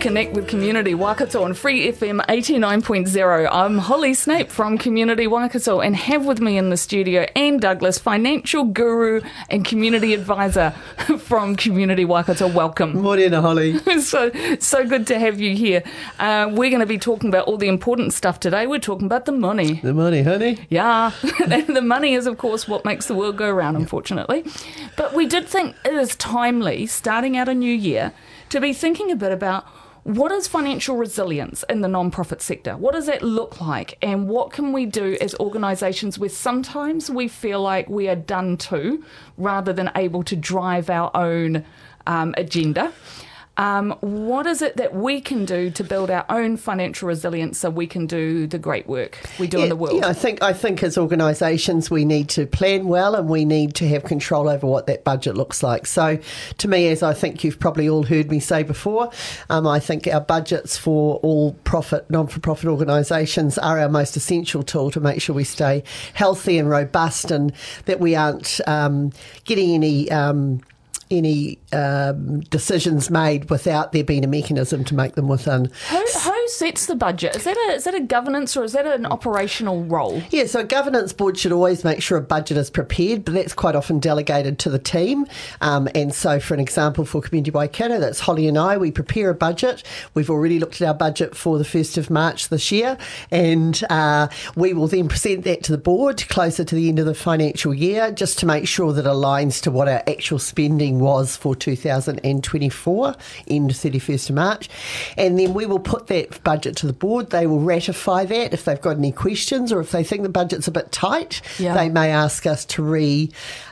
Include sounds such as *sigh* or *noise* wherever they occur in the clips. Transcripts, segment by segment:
Connect with Community Waikato on Free FM 89.0. I'm Holly Snape from Community Waikato and have with me in the studio Anne Douglas, financial guru and community advisor *laughs* from Community Waikato. Welcome. Morena, Holly. *laughs* so, so good to have you here. Uh, we're going to be talking about all the important stuff today. We're talking about the money. The money, honey. Yeah. *laughs* the money is, of course, what makes the world go around, unfortunately. But we did think it is timely, starting out a new year, to be thinking a bit about what is financial resilience in the non-profit sector? What does that look like? And what can we do as organisations where sometimes we feel like we are done to rather than able to drive our own um, agenda? Um, what is it that we can do to build our own financial resilience so we can do the great work we do yeah, in the world? Yeah, I think I think as organisations we need to plan well and we need to have control over what that budget looks like. So, to me, as I think you've probably all heard me say before, um, I think our budgets for all profit non for profit organisations are our most essential tool to make sure we stay healthy and robust and that we aren't um, getting any um, any um, decisions made without there being a mechanism to make them within. Who, who sets the budget? Is that a is that a governance or is that an operational role? Yeah, so a governance board should always make sure a budget is prepared, but that's quite often delegated to the team. Um, and so, for an example, for Community Waikato, that's Holly and I. We prepare a budget. We've already looked at our budget for the first of March this year, and uh, we will then present that to the board closer to the end of the financial year, just to make sure that it aligns to what our actual spending was for 2024, end 31st of March. And then we will put that budget to the board. They will ratify that if they've got any questions or if they think the budget's a bit tight, yeah. they may ask us to re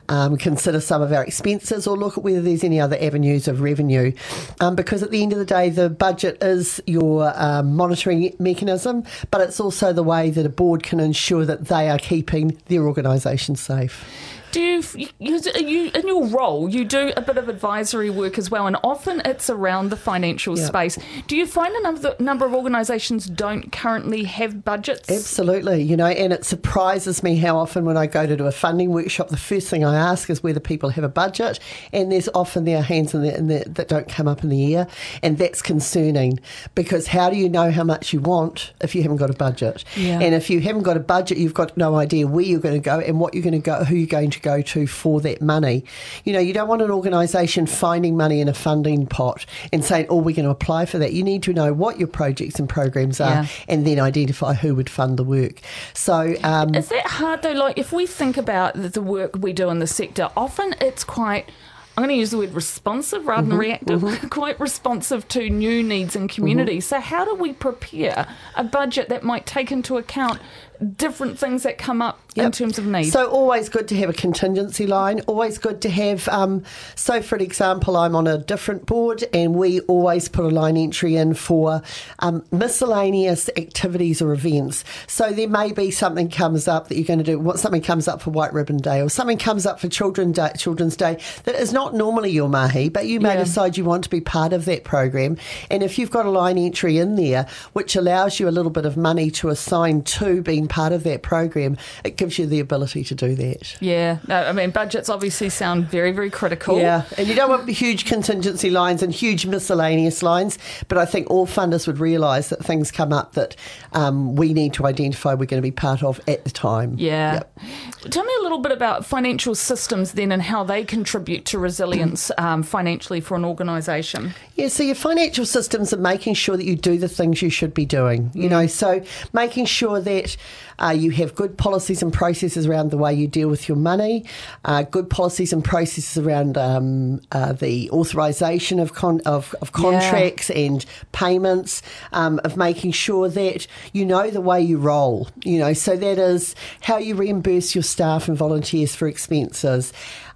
um, consider some of our expenses or look at whether there's any other avenues of revenue. Um, because at the end of the day, the budget is your um, monitoring mechanism, but it's also the way that a board can ensure that they are keeping their organisation safe do you, you, you, in your role you do a bit of advisory work as well and often it's around the financial space. Do you find a number, number of organisations don't currently have budgets? Absolutely you know and it surprises me how often when I go to do a funding workshop the first thing I ask is whether people have a budget and there's often their hands in the, in the, that don't come up in the air and that's concerning because how do you know how much you want if you haven't got a budget? Yeah. and if you haven't got a budget you've got no idea where you're going to go and what you're going to go who you're going to to go to for that money. You know, you don't want an organisation finding money in a funding pot and saying, oh, we're going to apply for that. You need to know what your projects and programs are yeah. and then identify who would fund the work. So, um, is that hard though? Like, if we think about the work we do in the sector, often it's quite I'm going to use the word responsive rather mm-hmm, than reactive, mm-hmm. *laughs* quite responsive to new needs in communities. Mm-hmm. So, how do we prepare a budget that might take into account different things that come up yep. in terms of need. So always good to have a contingency line. Always good to have. Um, so for example, I'm on a different board, and we always put a line entry in for um, miscellaneous activities or events. So there may be something comes up that you're going to do. What something comes up for White Ribbon Day, or something comes up for Children Day, Children's Day that is not normally your mahi, but you may yeah. decide you want to be part of that program. And if you've got a line entry in there which allows you a little bit of money to assign to being part of that program, it gives you the ability to do that. Yeah, no, I mean, budgets obviously sound very, very critical. Yeah, and you don't want huge contingency lines and huge miscellaneous lines, but I think all funders would realise that things come up that um, we need to identify we're going to be part of at the time. Yeah. Yep. Tell me a little bit about financial systems then and how they contribute to resilience *clears throat* um, financially for an organisation. Yeah, so your financial systems are making sure that you do the things you should be doing, you mm. know, so making sure that uh, you have good policies and processes around the way you deal with your money, uh, good policies and processes around um, uh, the authorisation of, con- of, of, contracts yeah. and payments, um, of making sure that you know the way you roll, you know, so that is how you reimburse your staff and volunteers for expenses,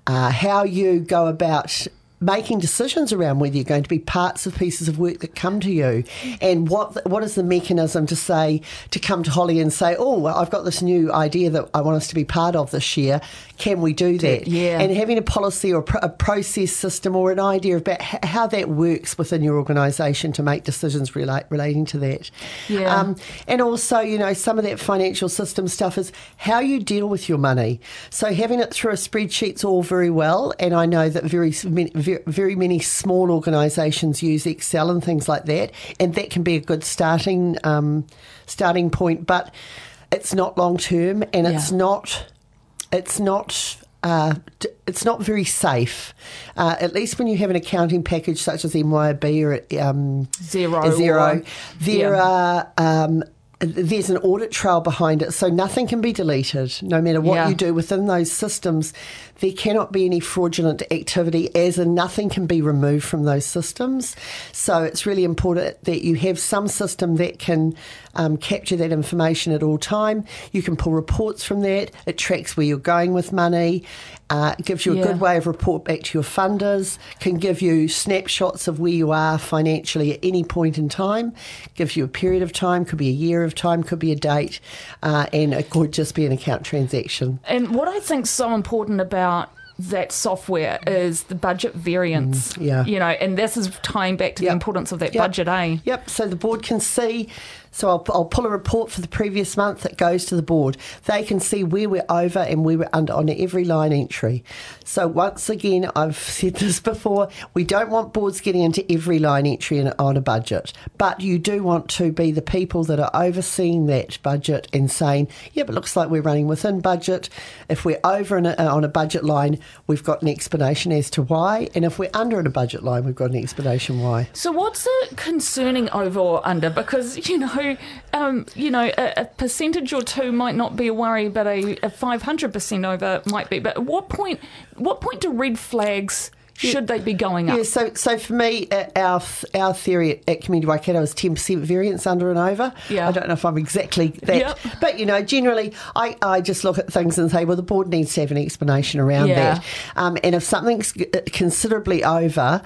uh, how you go about making decisions around whether you're going to be parts of pieces of work that come to you, and what what is the mechanism to say to come to Holly and say, oh, well, I've got this new idea that I want us to be part of this year. Can we do that? Yeah. And having a policy or a, process system or an idea about how that works within your organisation to make decisions relate, relating to that. Yeah. Um, and also, you know, some of that financial system stuff is how you deal with your money. So having it through a spreadsheet's all very well, and I know that very very, very many small organisations use Excel and things like that, and that can be a good starting um, starting point. But it's not long term, and it's not it's not. Uh, it's not very safe, uh, at least when you have an accounting package such as MYOB or um, Xero Xero. or- there yeah. are um, there's an audit trail behind it, so nothing can be deleted. No matter what Yeah. you do within those systems, there cannot be any fraudulent activity, as in nothing can be removed from those systems. So it's really important that you have some system that can um, capture that information at all time. You can pull reports from that. It tracks where you're going with money. Uh, it gives you a Yeah. good way of report back to your funders. Can give you snapshots of where you are financially at any point in time. Gives you a period of time. Could be a year of time. Could be a date, uh, and it could just be an account transaction. And what I think's so important about that software is the budget variance. Mm, yeah. You know, and this is tying back to Yep. the importance of that Yep. budget, eh? Yep. So the board can see. So I'll, I'll pull a report for the previous month that goes to the board. They can see where we're over and where we're under on every line entry. So once again, I've *laughs* said this before. We don't want boards getting into every line entry in, on a budget, but you do want to be the people that are overseeing that budget and saying, "Yeah, it looks like we're running within budget." If we're over a, uh, on a budget line, we've got an explanation as to why, and if we're under in a budget line, we've got an explanation why. So what's the concerning over or under? Because you know, um, you know, a, a percentage or two might not be a worry, but a five hundred percent over might be. But at what point? What point do red flags? Should they be going up? Yeah, so so for me, uh, our our theory at, at Community Waikato is ten percent variance under and over. Yeah. I don't know if I'm exactly that, Yep. but you know, generally, I, I just look at things and say, well, the board needs to have an explanation around Yeah. that, um, and if something's uh, considerably over.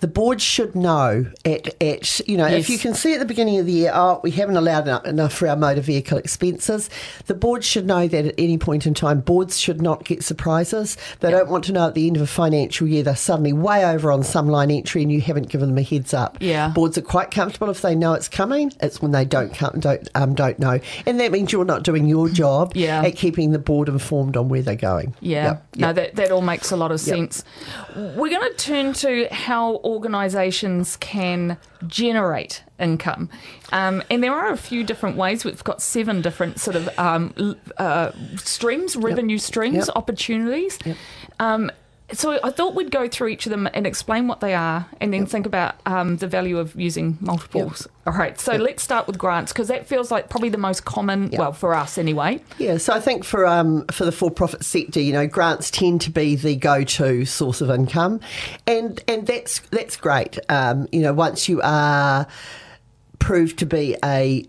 The board should know at, at you know Yes. if you can see at the beginning of the year oh we haven't allowed enough, for our motor vehicle expenses the board should know that at any point in time boards should not get surprises they don't want to know at the end of a financial year they're suddenly way over on some line entry and you haven't given them a heads up Yeah. boards are quite comfortable if they know it's coming it's when they don't come, don't um, don't know and that means you're not doing your job *laughs* Yeah. at keeping the board informed on where they're going Yeah, Yep, no, that, that all makes a lot of Yep. sense. We're going to turn to how organisations can generate income. Um, and there are a few different ways. We've got seven different sort of um, uh, streams, revenue streams, Yep. opportunities. Um, so I thought we'd go through each of them and explain what they are, and then think about um, the value of using multiples. All right, so let's start with grants because that feels like probably the most common. Yep. Well, for us anyway. Yeah, so I think for um, for the for-profit sector, you know, grants tend to be the go-to source of income, and and that's that's great. Um, you know, once you are proved to be a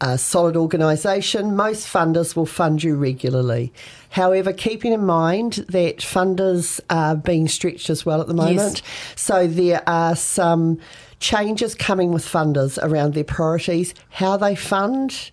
a solid organisation, most funders will fund you regularly. However, keeping in mind that funders are being stretched as well at the moment, so there are some changes coming with funders around their priorities, how they fund.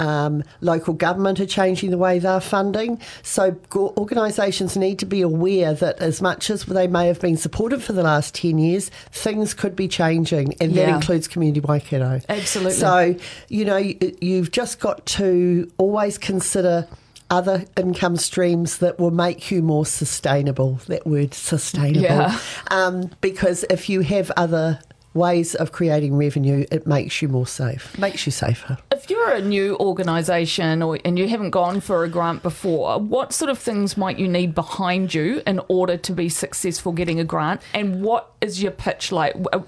Um, local government are changing the way they're funding. So organisations need to be aware that as much as they may have been supported for the last 10 years, things could be changing, and that includes Community Waikato. Absolutely. So, you know, you- you've just got to always consider other income streams that will make you more sustainable. That word sustainable. Yeah. Um, because if you have other ways of creating revenue, it makes you more safe, makes you safer. If you're a new organisation or and you haven't gone for a grant before, what sort of things might you need behind you in order to be successful getting a grant? And what is your pitch like? Uh,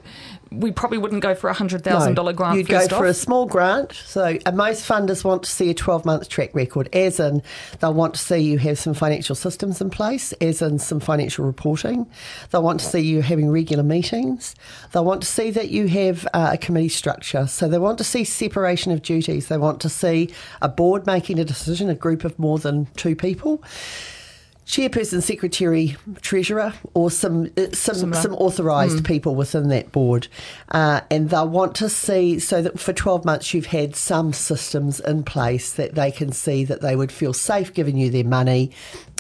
We probably wouldn't go for a hundred thousand dollar grant. You'd go for off. a small grant. So most funders want to see a 12 month track record, as in they'll want to see you have some financial systems in place, as in some financial reporting. They'll want to see you having regular meetings. They'll want to see that you have uh, a committee structure. So they want to see separation of duties. They want to see a board making a decision, a group of more than two people chairperson, secretary, treasurer, or some uh, some Similar. some authorised people within that board, uh, and they'll want to see so that for twelve months you've had some systems in place that they can see that they would feel safe giving you their money,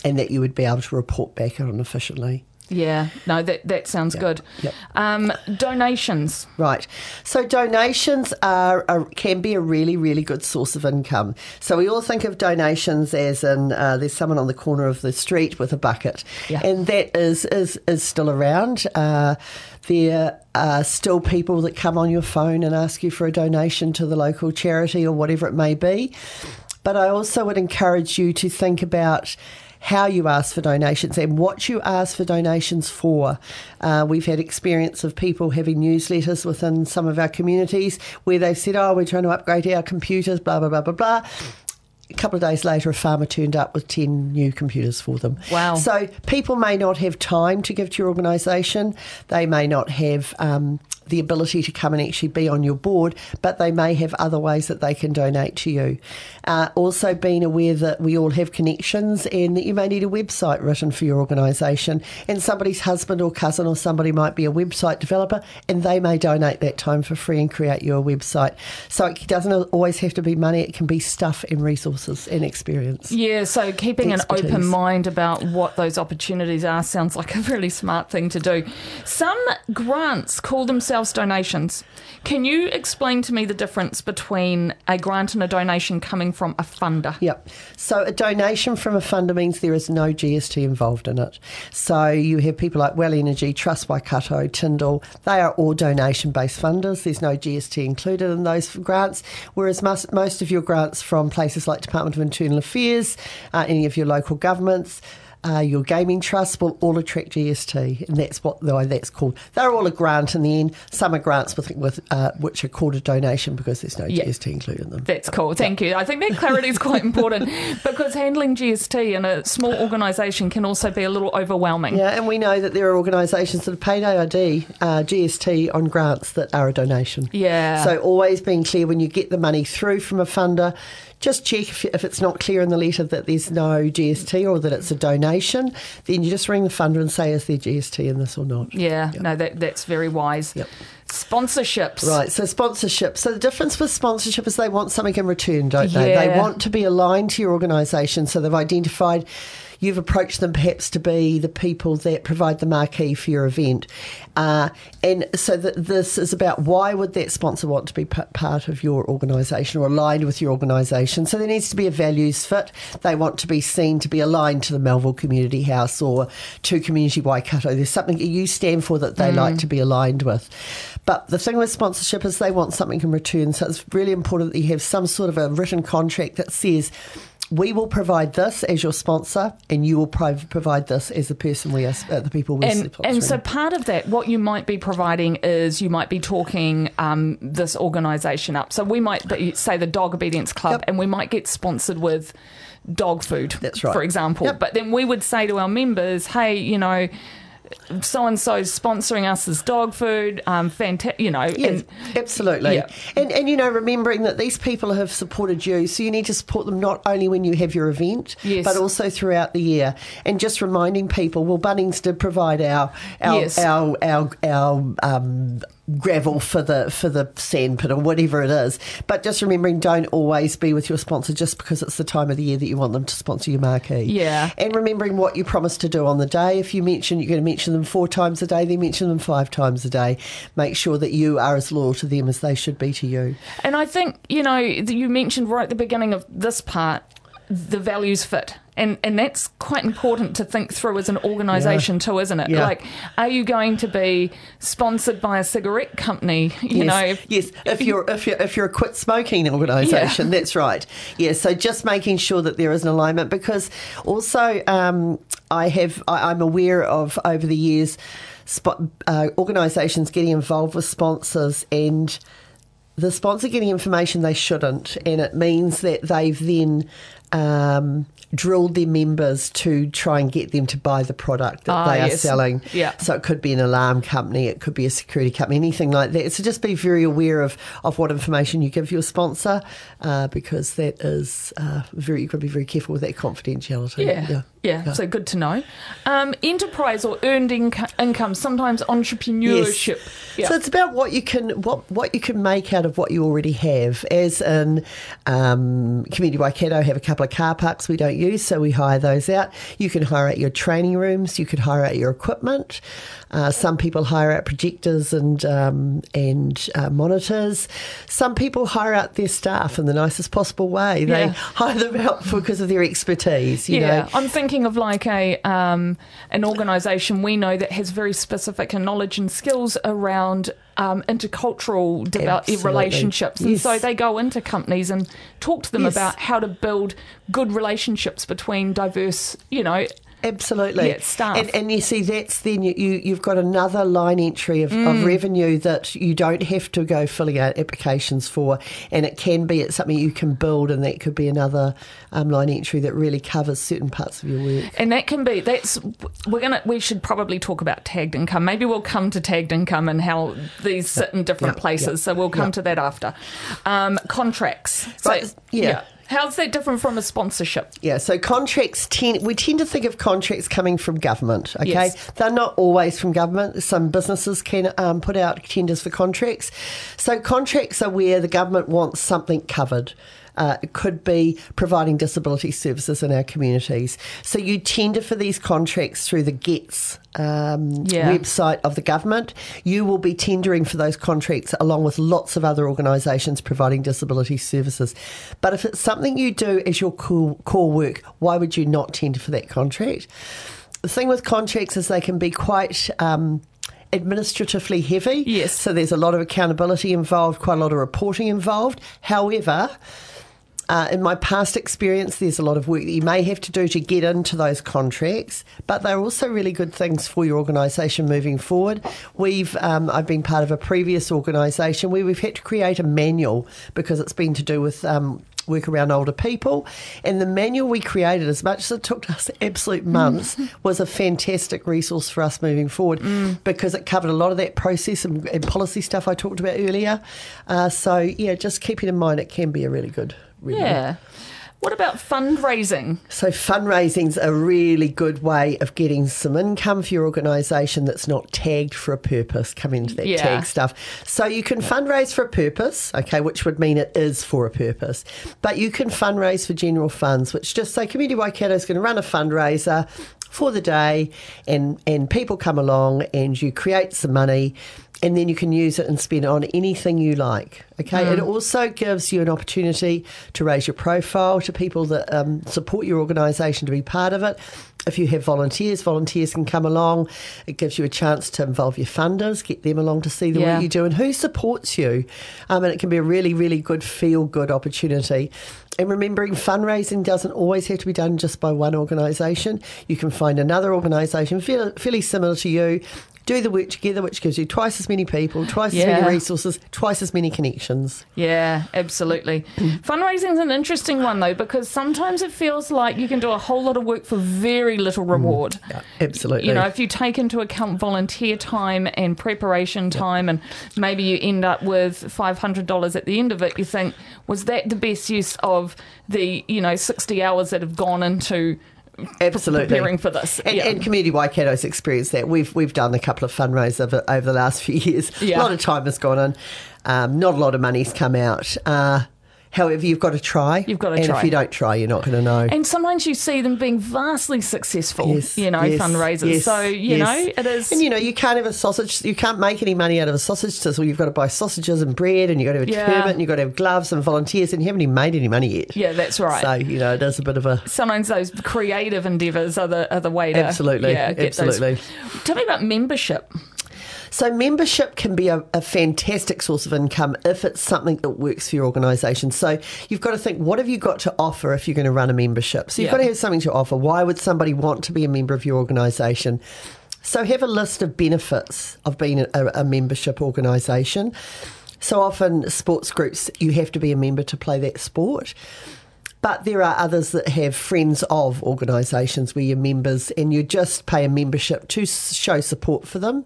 and that you would be able to report back on efficiently. Yeah, no, that that sounds good. yep. Um, donations. Right. So donations are, are can be a really really good source of income. So we all think of donations as in uh, there's someone on the corner of the street with a bucket, Yeah. and that is is is still around. Uh, there are still people that come on your phone and ask you for a donation to the local charity or whatever it may be. But I also would encourage you to think about how you ask for donations and what you ask for donations for. Uh, we've had experience of people having newsletters within some of our communities where they've said, Oh, we're trying to upgrade our computers, blah, blah, blah, blah, blah. A couple of days later, a farmer turned up with 10 new computers for them. Wow. So people may not have time to give to your organisation. They may not have um, the ability to come and actually be on your board, but they may have other ways that they can donate to you. Uh, also, being aware that we all have connections and that you may need a website written for your organisation, and somebody's husband or cousin or somebody might be a website developer, and they may donate that time for free and create you a website. So it doesn't always have to be money; it can be stuff and resources and experience. Yeah, so keeping an open mind about what those opportunities are sounds like a really smart thing to do. Some grants call themselves donations. Can you explain to me the difference between a grant and a donation coming from a funder? Yep. So a donation from a funder means there is no GST involved in it. So you have people like WEL Energy, Trust Waikato, Tindall. They are all donation-based funders. There's no GST included in those grants. Whereas most, most of your grants from places like Department of Internal Affairs, uh, any of your local governments. Uh, your gaming trust will all attract GST, and that's what though that's called. They're all a grant in the end. Some are grants with, with uh, which are called a donation because there's no Yeah. GST included in them. That's cool. Thank you. I think that clarity is quite *laughs* important because handling GST in a small organisation can also be a little overwhelming. Yeah, and we know that there are organisations that have paid ARD, uh, GST on grants that are a donation. Yeah. So always being clear when you get the money through from a funder, just check if, if it's not clear in the letter that there's no GST or that it's a donation, then you just ring the funder and say, is there GST in this or not? Yeah, no, that that's very wise. Yep. Sponsorships. Right, so sponsorship. So the difference with sponsorship is they want something in return, don't they? They want to be aligned to your organisation, so they've identified. You've approached them perhaps to be the people that provide the marquee for your event, uh, and so that this is about why would that sponsor want to be p- part of your organisation or aligned with your organisation. So there needs to be a values fit. They want to be seen to be aligned to the Melville Community House or to Community Waikato. There's something that you stand for that they like to be aligned with. But the thing with sponsorship is they want something in return. So it's really important that you have some sort of a written contract that says, we will provide this as your sponsor, and you will prov- provide this as the person we are, uh, the people we're And, sponsoring. and so part of that, what you might be providing is you might be talking um, this organisation up. So we might be, say the Dog Obedience Club, Yep. and we might get sponsored with dog food, That's right. for example. Yep. But then we would say to our members, hey, you know, so and so sponsoring us as dog food, um, fantastic, you know. Yes, and- absolutely. Yeah. And and you know, remembering that these people have supported you, so you need to support them not only when you have your event, Yes. but also throughout the year. And just reminding people, well, Bunnings did provide our our Yes. our our, our um, gravel for the for the sand pit or whatever it is. But just remembering, don't always be with your sponsor just because it's the time of the year that you want them to sponsor your marquee. Yeah. And remembering what you promised to do on the day. If you mention you're going to mention them four times a day, then mention them five times a day. Make sure that you are as loyal to them as they should be to you. And I think, you know, you mentioned right at the beginning of this part the values fit. And and that's quite important to think through as an organisation too, isn't it? Yeah. Like, are you going to be sponsored by a cigarette company? *laughs* You yes, know, if- yes. If you're if you're if you're a quit smoking organisation, that's right. Yeah. So just making sure that there is an alignment because also um, I have I, I'm aware of over the years spot, uh, organisations getting involved with sponsors and the sponsor getting information they shouldn't, and it means that they've then um, drilled their members to try and get them to buy the product that Ah, they are yes. selling. Yeah. So it could be an alarm company, it could be a security company, anything like that. So just be very aware of, of what information you give your sponsor uh, because that is uh, very, you've got to be very careful with that confidentiality. Yeah. Yeah, so good to know. Um, enterprise or earned inco- income, sometimes entrepreneurship. Yeah. So it's about what you can what what you can make out of what you already have. As in um, Community Waikato have a couple of car parks we don't use, so we hire those out. You can hire out your training rooms. You could hire out your equipment. Uh, some people hire out projectors and um, and uh, monitors. Some people hire out their staff in the nicest possible way. They Yeah. *laughs* hire them out because of their expertise. You yeah, know. I'm thinking of like a um, an organisation we know that has very specific knowledge and skills around um, intercultural develop- relationships, and so they go into companies and talk to them Yes. about how to build good relationships between diverse, you know. Absolutely. Yeah, staff. And, and you see, that's then you, you, you've got another line entry of, Mm. of revenue that you don't have to go filling out applications for. And it can be it's something you can build, and that could be another um, line entry that really covers certain parts of your work. And that can be that's we're gonna we should probably talk about tagged income. Maybe we'll come to tagged income and how these sit in different Yeah, places. yeah, So we'll come yeah. to that after. Um, contracts. So, Right, yeah. How's that different from a sponsorship? Yeah, so contracts tend we tend to think of contracts coming from government. Okay, Yes. they're not always from government. Some businesses can um, put out tenders for contracts. So contracts are where the government wants something covered. Uh, it could be providing disability services in our communities. So you tender for these contracts through the GETS um, Yeah. website of the government. You will be tendering for those contracts along with lots of other organisations providing disability services. But if it's something you do as your core, core work, why would you not tender for that contract? The thing with contracts is they can be quite. Um, administratively heavy. Yes. So there's a lot of accountability involved, quite a lot of reporting involved. However, uh, in my past experience, there's a lot of work that you may have to do to get into those contracts, but they're also really good things for your organisation moving forward. We've um, I've been part of a previous organisation where we've had to create a manual because it's been to do with. Um, Work around older people, and the manual we created, as much as it took us absolute months, *laughs* was a fantastic resource for us moving forward because it covered a lot of that process and, and policy stuff I talked about earlier. Uh, so yeah, just keeping in mind it can be a really good really Yeah. What about fundraising? so fundraising's a really good way of getting some income for your organisation that's not tagged for a purpose. Come into that Yeah. tag stuff. So you can fundraise for a purpose, okay, which would mean it is for a purpose. But you can fundraise for general funds, which just say Community Waikato is going to run a fundraiser for the day and and people come along and you create some money and then you can use it and spend it on anything you like. Okay, it also gives you an opportunity to raise your profile to people that um, support your organisation to be part of it. If you have volunteers, volunteers can come along. It gives you a chance to involve your funders, get them along to see the Yeah. work you do and who supports you. Um, and it can be a really, really good feel good opportunity. And remembering fundraising doesn't always have to be done just by one organisation. You can find another organisation fairly similar to you, do the work together, which gives you twice as many people, twice as many resources, twice as many connections. Yeah, absolutely. *clears throat* Fundraising is an interesting one though because sometimes it feels like you can do a whole lot of work for very little mm. reward. Absolutely. You know, if you take into account volunteer time and preparation time, and maybe you end up with five hundred dollars at the end of it, you think, was that the best use of the you know sixty hours that have gone into Absolutely. preparing for this? And, Yeah. and Community Waikato's experienced that. We've we've done a couple of fundraisers over, over the last *laughs* few years. Yeah. A lot of time has gone in. Um, not a lot of money's come out. Uh, however, you've got to try. You've got to and try. if you don't try, you're not going to know. And sometimes you see them being vastly successful, Yes, you know, yes, fundraisers. yes, so, you know, it is. And you know, you can't have a sausage. You can't make any money out of a sausage sizzle. You've got to buy sausages and bread, and you've got to have a Yeah. permit, and you've got to have gloves and volunteers, and you haven't even made any money yet. yeah, that's right. So you know, it is a bit of a sometimes those creative endeavours are the, are the way to Absolutely, yeah, get those- absolutely. Tell me about membership. So membership can be a, a fantastic source of income if it's something that works for your organisation. So you've got to think, what have you got to offer if you're going to run a membership? So you've Yeah. got to have something to offer. Why would somebody want to be a member of your organisation? So have a list of benefits of being a, a membership organisation. So often sports groups, you have to be a member to play that sport. But there are others that have friends of organisations where you're members and you just pay a membership to show support for them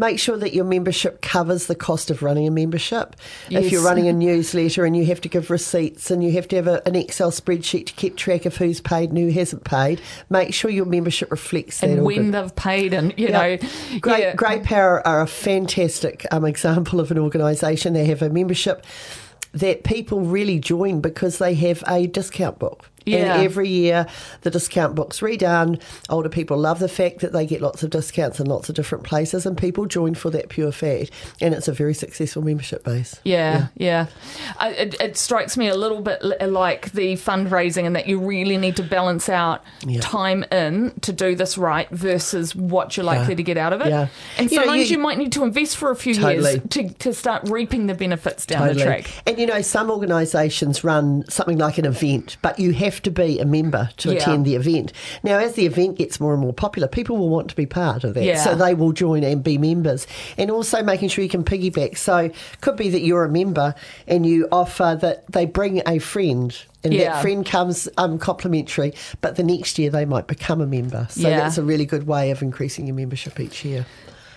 make sure that your membership covers the cost of running a membership. Yes. If you're running a newsletter and you have to give receipts and you have to have a, an Excel spreadsheet to keep track of who's paid and who hasn't paid, make sure your membership reflects that. And when they've paid, and you know, Great, yeah. Grey Power are a fantastic um, example of an organisation. They have a membership that people really join because they have a discount book. Yeah. And every year the discount book's redone. Older people love the fact that they get lots of discounts in lots of different places, and people join for that pure fact. And it's a very successful membership base. Yeah, yeah. yeah. It, it, strikes me a little bit like the fundraising, and that you really need to balance out yeah. time in to do this right versus what you're likely to get out of it. Yeah. And sometimes you, know, you, you, might need to invest for a few totally. years to, to start reaping the benefits down totally. the track. And you know, some organisations run something like an event, but you have to be a member to yeah. attend the event. Now, as the event gets more and more popular, people will want to be part of that. Yeah. So they will join and be members. And also making sure you can piggyback. So could be that you're a member and you offer that they bring a friend and yeah. that friend comes um, complimentary, but the next year they might become a member. So yeah. that's a really good way of increasing your membership each year.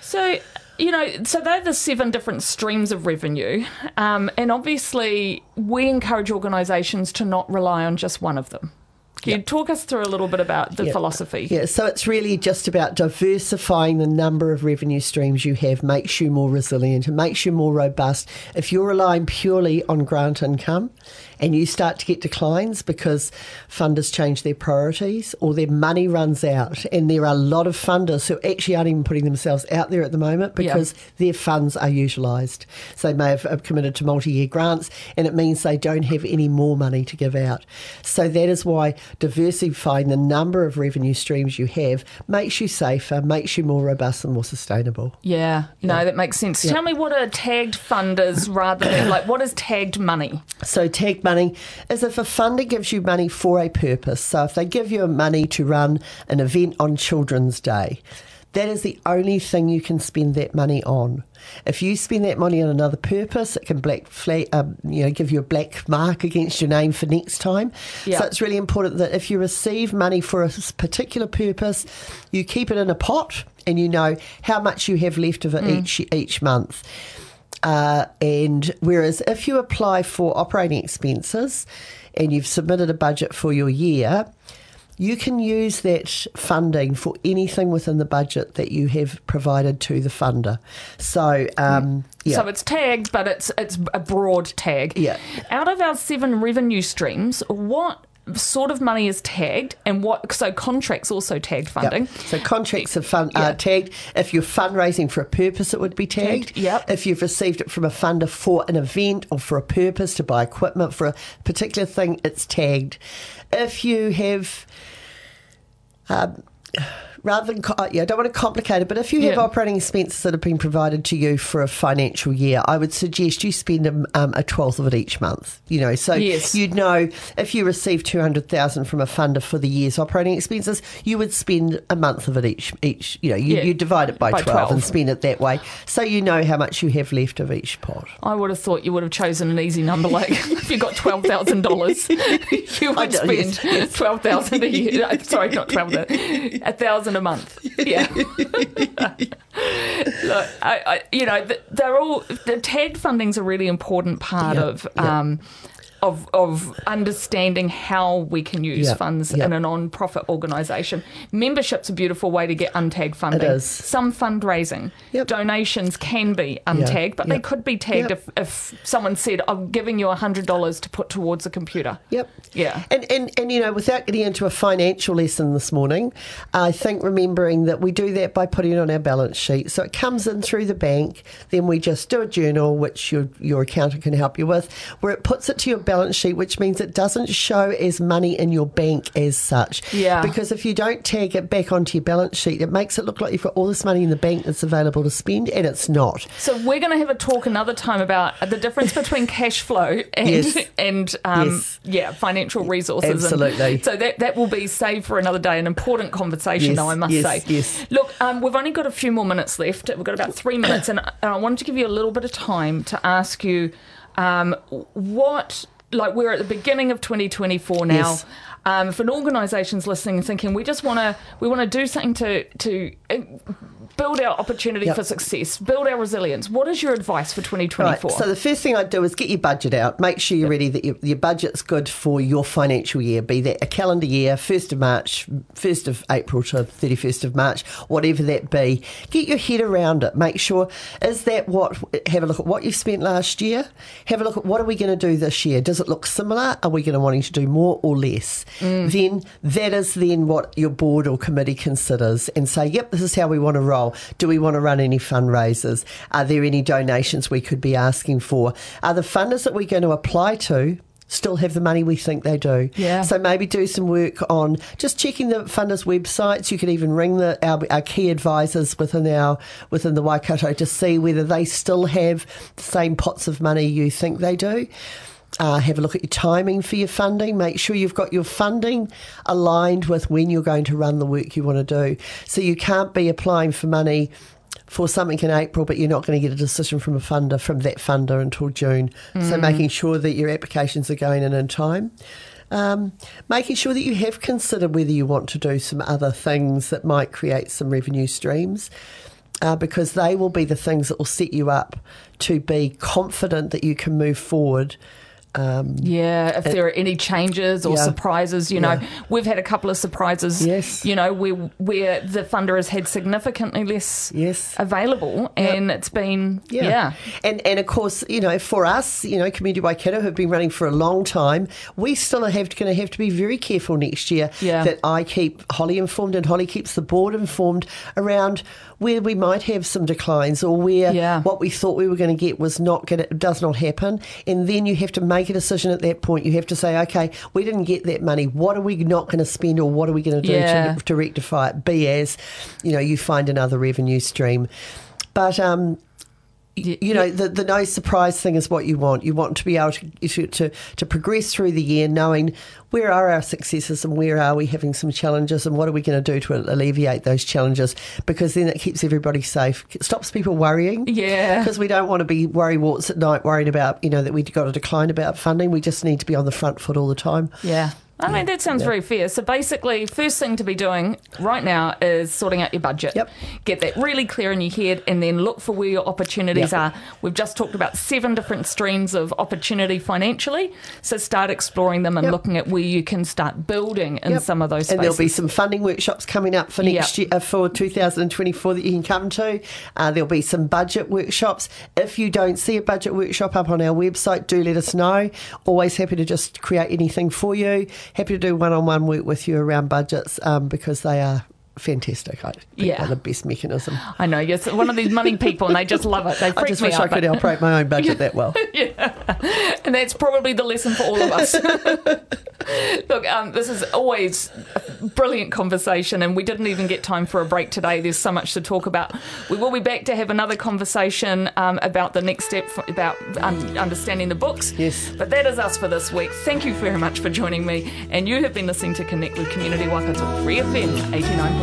So you know, so they're the seven different streams of revenue. Um, and obviously, we encourage organisations to not rely on just one of them. Can yep. you talk us through a little bit about the yep. philosophy? Yeah, so it's really just about diversifying the number of revenue streams you have makes you more resilient and makes you more robust. If you're relying purely on grant income, and you start to get declines because funders change their priorities or their money runs out. And there are a lot of funders who actually aren't even putting themselves out there at the moment because their funds are utilised. So they may have committed to multi year grants and it means they don't have any more money to give out. So that is why diversifying the number of revenue streams you have makes you safer, makes you more robust and more sustainable. Yeah, no, that makes sense. Tell me what are tagged funders rather than like what is tagged money? So tagged money is if a funder gives you money for a purpose. So if they give you money to run an event on Children's Day, that is the only thing you can spend that money on. If you spend that money on another purpose, it can black flag, um, you know, give you a black mark against your name for next time. So it's really important that if you receive money for a particular purpose, you keep it in a pot and you know how much you have left of it mm. each each month. Uh, and whereas if you apply for operating expenses and you've submitted a budget for your year, you can use that funding for anything within the budget that you have provided to the funder. So, um, yeah. So it's tagged, but it's it's a broad tag. Yeah. Out of our seven revenue streams, what sort of money is tagged and what so contracts also tagged funding yep. so contracts are fun, uh, yep. tagged if you're fundraising for a purpose it would be tagged, tagged yep. if you've received it from a funder for an event or for a purpose to buy equipment for a particular thing it's tagged if you have um, rather than yeah, I don't want to complicate it, but if you have yeah. operating expenses that have been provided to you for a financial year, I would suggest you spend a, um, a twelfth of it each month. You know, so yes. you'd know if you receive two hundred thousand from a funder for the year's operating expenses, you would spend a month of it each. Each, you know, you, yeah. you divide it by, by 12, 12, and spend it that way, so you know how much you have left of each pot. I would have thought you would have chosen an easy number, like *laughs* if you got twelve thousand dollars, *laughs* you would spend yes, yes. twelve thousand a year. *laughs* Sorry, not twelve, a thousand thousand a month. Yeah. *laughs* Look, I, I, you know, they're all the tagged funding's a really important part of. Um, of, of understanding how we can use yep, funds yep. in a non-profit organisation. Membership's a beautiful way to get untagged funding. It is. Some fundraising, yep. donations can be untagged, but they could be tagged if, if someone said, "I'm giving you hundred dollars to put towards a computer." Yep. Yeah. And, and and you know, without getting into a financial lesson this morning, I think remembering that we do that by putting it on our balance sheet, so it comes in through the bank. Then we just do a journal, which your your accountant can help you with, where it puts it to your balance balance sheet, which means it doesn't show as money in your bank as such. Yeah. Because if you don't tag it back onto your balance sheet, it makes it look like you've got all this money in the bank that's available to spend, and it's not. So we're going to have a talk another time about the difference between cash flow and yes. *laughs* and um, yes. yeah, financial resources. Absolutely. And so that that will be saved for another day. An important conversation, yes. though, I must say. Yes. Look, um, we've only got a few more minutes left. We've got about three minutes, and I wanted to give you a little bit of time to ask you um, what like we're at the beginning of 2024 now. Yes. Um, if an organisation's listening and thinking we just want to we want to do something to to build our opportunity Yep. for success, build our resilience, what is your advice for 2024? Right. So the first thing I'd do is get your budget out. Make sure you're ready that your, your budget's good for your financial year, be that a calendar year, 1st of March, 1st of April to 31st of March, whatever that be. Get your head around it. Make sure, is that what, have a look at what you've spent last year. Have a look at what are we going to do this year. Does it look similar? Are we going to wanting to do more or less? Mm. Then that is then what your board or committee considers and say, yep, this is how we want to roll. Do we want to run any fundraisers? Are there any donations we could be asking for? Are the funders that we're going to apply to still have the money we think they do? Yeah. So maybe do some work on just checking the funders' websites. You could even ring the our, our key advisors within our within the Waikato to see whether they still have the same pots of money you think they do. Uh, have a look at your timing for your funding. Make sure you've got your funding aligned with when you're going to run the work you want to do. So you can't be applying for money for something in April, but you're not going to get a decision from a funder from that funder until June. So making sure that your applications are going in in time. Um, making sure that you have considered whether you want to do some other things that might create some revenue streams. Uh, because they will be the things that will set you up to be confident that you can move forward. Um, Yeah, if there are any changes or Yeah. surprises, you know, Yeah. we've had a couple of surprises. Yes. You know, where where the funder has had significantly less Yes. available, and it's been yeah. And and of course, you know, for us, you know, Community Waikato have been running for a long time. We still have to, going to have to be very careful next year Yeah. that I keep Holly informed and Holly keeps the board informed around where we might have some declines or where Yeah. what we thought we were going to get was not going to does not happen. And then you have to make a decision at that point. You have to say, okay, we didn't get that money. What are we not going to spend or what are we going to do Yeah. to, to rectify it? Be as, you know, you find another revenue stream. But um, you know the, the no surprise thing is what you want you want to be able to, to to progress through the year knowing where are our successes and where are we having some challenges and what are we going to do to alleviate those challenges because then it keeps everybody safe it stops people worrying Yeah. because we don't want to be worry warts at night worrying about you know that we've got a decline about funding we just need to be on the front foot all the time Yeah. I mean, that sounds very fair. So basically, first thing to be doing right now is sorting out your budget. Yep. Get that really clear in your head and then look for where your opportunities Yep. are. We've just talked about seven different streams of opportunity financially. So start exploring them and Yep. looking at where you can start building in some of those spaces. And there'll be some funding workshops coming up for next year, uh, for 2024 that you can come to. Uh, there'll be some budget workshops. If you don't see a budget workshop up on our website, do let us know. Always happy to just create anything for you. Happy to do one-on-one work with you around budgets um, because they are fantastic. I think yeah. the best mechanism. I know you're one of these money people, and they just love it. They *laughs* I just wish I could but... operate my own budget that well. *laughs* yeah, and that's probably the lesson for all of us. *laughs* Look, um, this is always a brilliant conversation, and we didn't even get time for a break today. There's so much to talk about. We will be back to have another conversation um, about the next step for, about un- understanding the books. Yes, but that is us for this week. Thank you very much for joining me, and you have been listening to Connect with Community Waikato Free FM 89